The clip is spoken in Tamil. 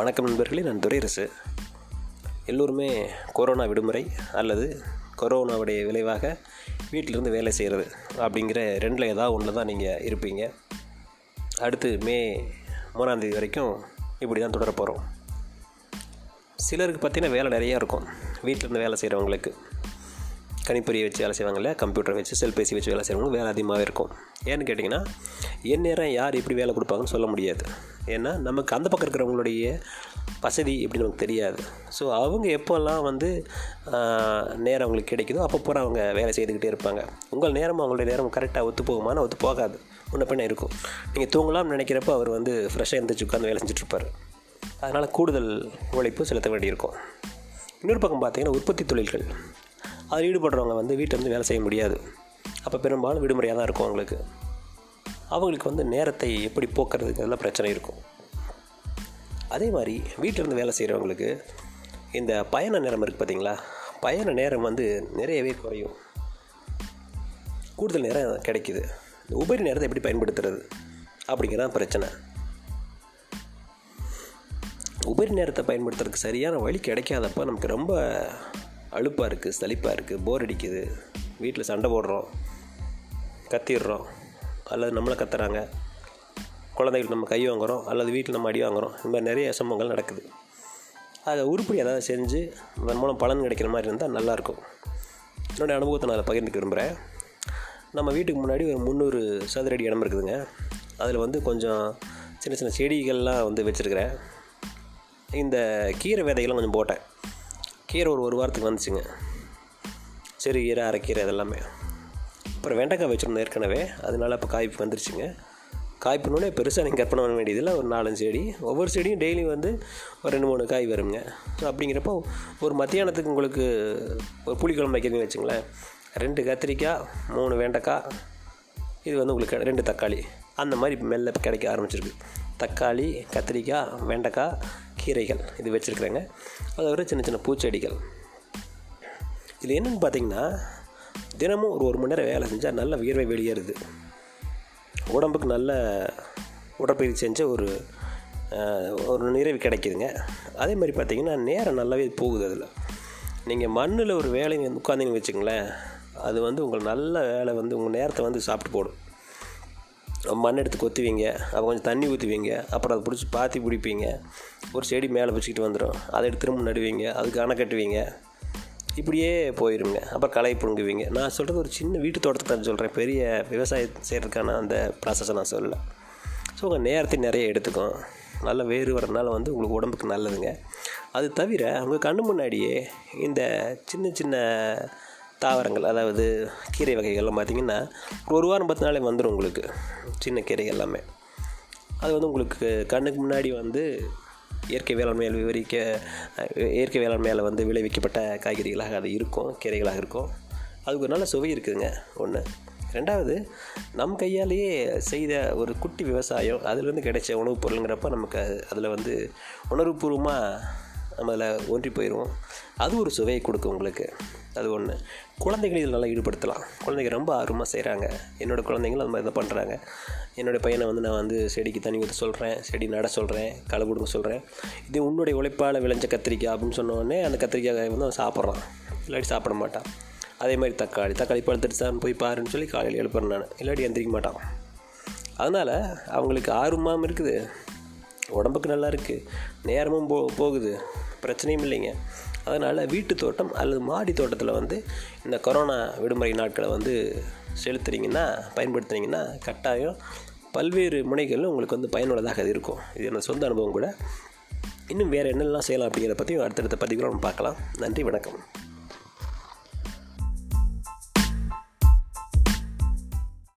வணக்கம் நண்பர்களே நான் துரைரசு. எல்லோருமே கொரோனா விடுமுறை அல்லது கொரோனாவுடைய விளைவாக வீட்டிலிருந்து வேலை செய்கிறது அப்படிங்கிற ரெண்டில் ஏதாவது ஒன்று தான் நீங்கள் இருப்பீங்க. அடுத்து மே மூணாந்தேதி வரைக்கும் இப்படி தான் தொடர போகிறோம். சிலருக்கு பார்த்தீங்கன்னா வேலை நிறையா இருக்கும். வீட்டிலேருந்து வேலை செய்கிறவங்களுக்கு. கணிப்பொறியை வச்சு வேலை செய்வாங்கல்ல கம்ப்யூட்டர் வச்சு செல்பேசி வச்சு வேலை செய்கிறவங்களுக்கு வேலை அதிகமாகவே இருக்கும். ஏன்னு கேட்டிங்கன்னா என் நேரம் யார் எப்படி வேலை கொடுப்பாங்கன்னு சொல்ல முடியாது. ஏன்னா நமக்கு அந்த பக்கம் இருக்கிறவங்களுடைய வசதி எப்படி நமக்கு தெரியாது. ஸோ அவங்க எப்போல்லாம் வந்து நேரம் அவங்களுக்கு கிடைக்குதோ அப்போ பூரா அவங்க வேலை செய்துக்கிட்டே இருப்பாங்க. உங்கள் நேரம் அவங்களுடைய நேரம் கரெக்டாக ஒத்து போகுமானா ஒத்து போகாது. முன்ன பின்ன இருக்கும். நீங்கள் தூங்கலாம்னு நினைக்கிறப்ப அவர் வந்து ஃப்ரெஷ்ஷாக எழுந்திரிச்சு உட்காந்து வேலை செஞ்சுட்ருப்பார் அதனால் கூடுதல் உழைப்பு செலுத்த வேண்டியிருக்கும். இன்னொரு பக்கம் பார்த்தீங்கன்னா உற்பத்தி தொழில்கள். அதில் ஈடுபடுறவங்க வந்து வீட்டிலேருந்து வேலை செய்ய முடியாது. அப்போ பெரும்பாலும் விடுமுறையாக தான் இருக்கும் அவங்களுக்கு. அவங்களுக்கு வந்து நேரத்தை எப்படி போக்குறதுக்கு எல்லாம் பிரச்சனை இருக்கும். அதே மாதிரி வீட்டிலேருந்து வேலை செய்கிறவங்களுக்கு இந்த பயண நேரம் இருக்குது பார்த்தீங்களா பயண நேரம் வந்து நிறையவே குறையும். கூடுதல் நேரம் கிடைக்குது. உபரி நேரத்தை எப்படி பயன்படுத்துறது? அப்படிங்கிறதான் பிரச்சனை. உபரி நேரத்தை பயன்படுத்துறதுக்கு சரியான வழி கிடைக்காதப்ப நமக்கு ரொம்ப அழுப்பாக இருக்குது சலிப்பாக இருக்குது போர் அடிக்குது. வீட்டில் சண்டை போடுறோம் கத்திடுறோம். அல்லது நம்மளை கத்துறாங்க. குழந்தைகள் நம்ம கை வாங்குகிறோம் அல்லது வீட்டில் நம்ம அடி வாங்குகிறோம் இந்த மாதிரி நிறைய சம்பவங்கள் நடக்குது. அதை உருப்படி ஏதாவது செஞ்சு அதன் மூலம் பலன் கிடைக்கிற மாதிரி இருந்தால் நல்லாயிருக்கும் என்னோடய அனுபவத்தை நான் அதை பகிர்ந்துக்க விரும்புகிறேன் நம்ம வீட்டுக்கு முன்னாடி ஒரு முந்நூறு சதுர அடி இடம் இருக்குதுங்க. அதில் வந்து கொஞ்சம் சின்ன சின்ன செடிகள்லாம் வந்து வச்சுருக்கிறேன். இந்த கீரை விதைகள்லாம் கொஞ்சம் போட்டேன். கீரை ஒரு ஒரு வாரத்துக்கு வந்துச்சுங்க. சிறு கீரை அரைக்கீரை இதெல்லாமே. அப்புறம் வெண்டைக்காய் வச்சுருந்தோம் ஏற்கனவே. அதனால இப்போ காய்ப்பு வந்துருச்சுங்க. காய்ப்புனோடனே பெருசாக நீங்கள் கற்பனை பண்ண வேண்டியதில்லை. ஒரு நாலஞ்சு செடி. ஒவ்வொரு செடியும் டெய்லியும் வந்து ஒரு ரெண்டு மூணு காய் வருங்க. ஸோ அப்படிங்கிறப்போ ஒரு மத்தியானத்துக்கு உங்களுக்கு ஒரு புளிக்குழம்பு வைக்கிறதுன்னு வச்சுங்களேன். ரெண்டு கத்திரிக்காய் மூணு வெண்டைக்காய் இது வந்து உங்களுக்கு ரெண்டு தக்காளி. அந்த மாதிரி மெல்ல கிடைக்க ஆரம்பிச்சிருக்கு. தக்காளி கத்திரிக்காய் வெண்டைக்காய் கீரைகள் இது வச்சுருக்குறேங்க. அதை சின்ன சின்ன பூச்செடிகள். இதில் என்னென்னு பார்த்தீங்கன்னா தினமும் ஒரு ஒரு மணி நேரம் வேலை செஞ்சால் நல்ல வியர்வை வெளியேறுது. உடம்புக்கு நல்ல உடற்பயிற்சி செஞ்ச ஒரு ஒரு நிறைவு கிடைக்குதுங்க. அதே மாதிரி பார்த்திங்கன்னா நேரம் நல்லாவே போகுது அதில். நீங்கள் மண்ணில் ஒரு வேலையை உட்காந்திங்கன்னு வச்சுங்களேன் அது வந்து உங்களுக்கு நல்ல வேலை வந்து உங்கள் நேரத்தை வந்து சாப்பிட்டு போடும். மண் எடுத்து கொத்துவீங்க. அப்போ கொஞ்சம் தண்ணி ஊற்றுவீங்க அப்புறம் அதை பிடிச்சி பாத்தி பிடிப்பீங்க. ஒரு செடி மேலே வச்சுக்கிட்டு வந்துடும் அதை எடுத்து திரும்ப நடுவீங்க. அதுக்கு அணை கட்டுவீங்க. இப்படியே போயிருங்க. அப்புறம் களை பிடுங்குவீங்க. நான் சொல்கிறது ஒரு சின்ன வீட்டு தோட்டத்தை தான் சொல்கிறேன் பெரிய விவசாயம் செய்கிறதுக்கான அந்த ப்ராசஸை நான் சொல்லலை. ஸோ உங்கள் நேரத்தை நிறைய எடுத்துக்கும் நல்ல வேறு வரனால வந்து உங்களுக்கு உடம்புக்கு நல்லதுங்க. அது தவிர உங்கள் கண்ணு முன்னாடியே இந்த சின்ன சின்ன தாவரங்கள் அதாவது கீரை வகைகள்லாம் பார்த்திங்கன்னா ஒரு வாரம் பத்து நாளே வந்துடும் உங்களுக்கு சின்ன கீரை எல்லாமே. அது வந்து உங்களுக்கு கண்ணுக்கு முன்னாடி வந்து இயற்கை வேளாண்மையில் விவரிக்க இயற்கை வேளாண்மையால் வந்து விளைவிக்கப்பட்ட காய்கறிகளாக அது இருக்கும் கீரைகளாக இருக்கும். அதுக்கு ஒரு நல்ல சுவை இருக்குதுங்க ஒன்று ரெண்டாவது நம் கையாலேயே செய்த ஒரு குட்டி விவசாயம் அதுலேருந்து கிடைச்ச உணவுப் பொருளுங்கிறப்ப நமக்கு அதில் வந்து உணர்வுபூர்வமாக நம்ம அதில் ஒன்றி போயிடுவோம் அது ஒரு சுவையை கொடுக்கும் உங்களுக்கு. அது ஒன்று குழந்தைகள் இதில் நல்லா ஈடுபடுத்தலாம். குழந்தைங்க ரொம்ப ஆர்வமாக செய்கிறாங்க என்னோடய குழந்தைங்களும் அது மாதிரி தான் பண்ணுறாங்க என்னோடய பையனை வந்து நான் வந்து செடிக்கு தண்ணி ஊற்ற சொல்கிறேன் செடி நட சொல்கிறேன் களை கொடுக்க சொல்கிறேன் இது உன்னுடைய உழைப்பால் விளைஞ்ச கத்திரிக்காய் அப்படின்னு சொன்னோடனே அந்த கத்திரிக்காய் வந்து அவன் சாப்பிட்றான். இல்லாட்டி சாப்பிட மாட்டான். அதே மாதிரி தக்காளி. தக்காளி பழுத்துட்டு தான் போய் பாருன்னு சொல்லி காலையில் எழுப்புறேன் நான். இல்லாட்டி எந்திரிக்க மாட்டான். அதனால் அவங்களுக்கு ஆர்வமாகவும் இருக்குது. உடம்புக்கு நல்லா இருக்குது நேரமும் போ போகுது. பிரச்சனையும் இல்லைங்க. அதனால் வீட்டு தோட்டம் அல்லது மாடி தோட்டத்தில் வந்து இந்த கொரோனா விடுமுறை நாட்களை வந்து செலுத்துறீங்கன்னா பயன்படுத்துனீங்கன்னா கட்டாயம் பல்வேறு முனைகளில் உங்களுக்கு வந்து பயனுள்ளதாக அது இருக்கும். இது என்னோடய சொந்த அனுபவம் கூட. இன்னும் வேறு என்னெல்லாம் செய்யலாம் அப்படிங்கிறத பற்றியும் அடுத்தடுத்த பதிவுகளை நம்ம பார்க்கலாம். நன்றி வணக்கம்.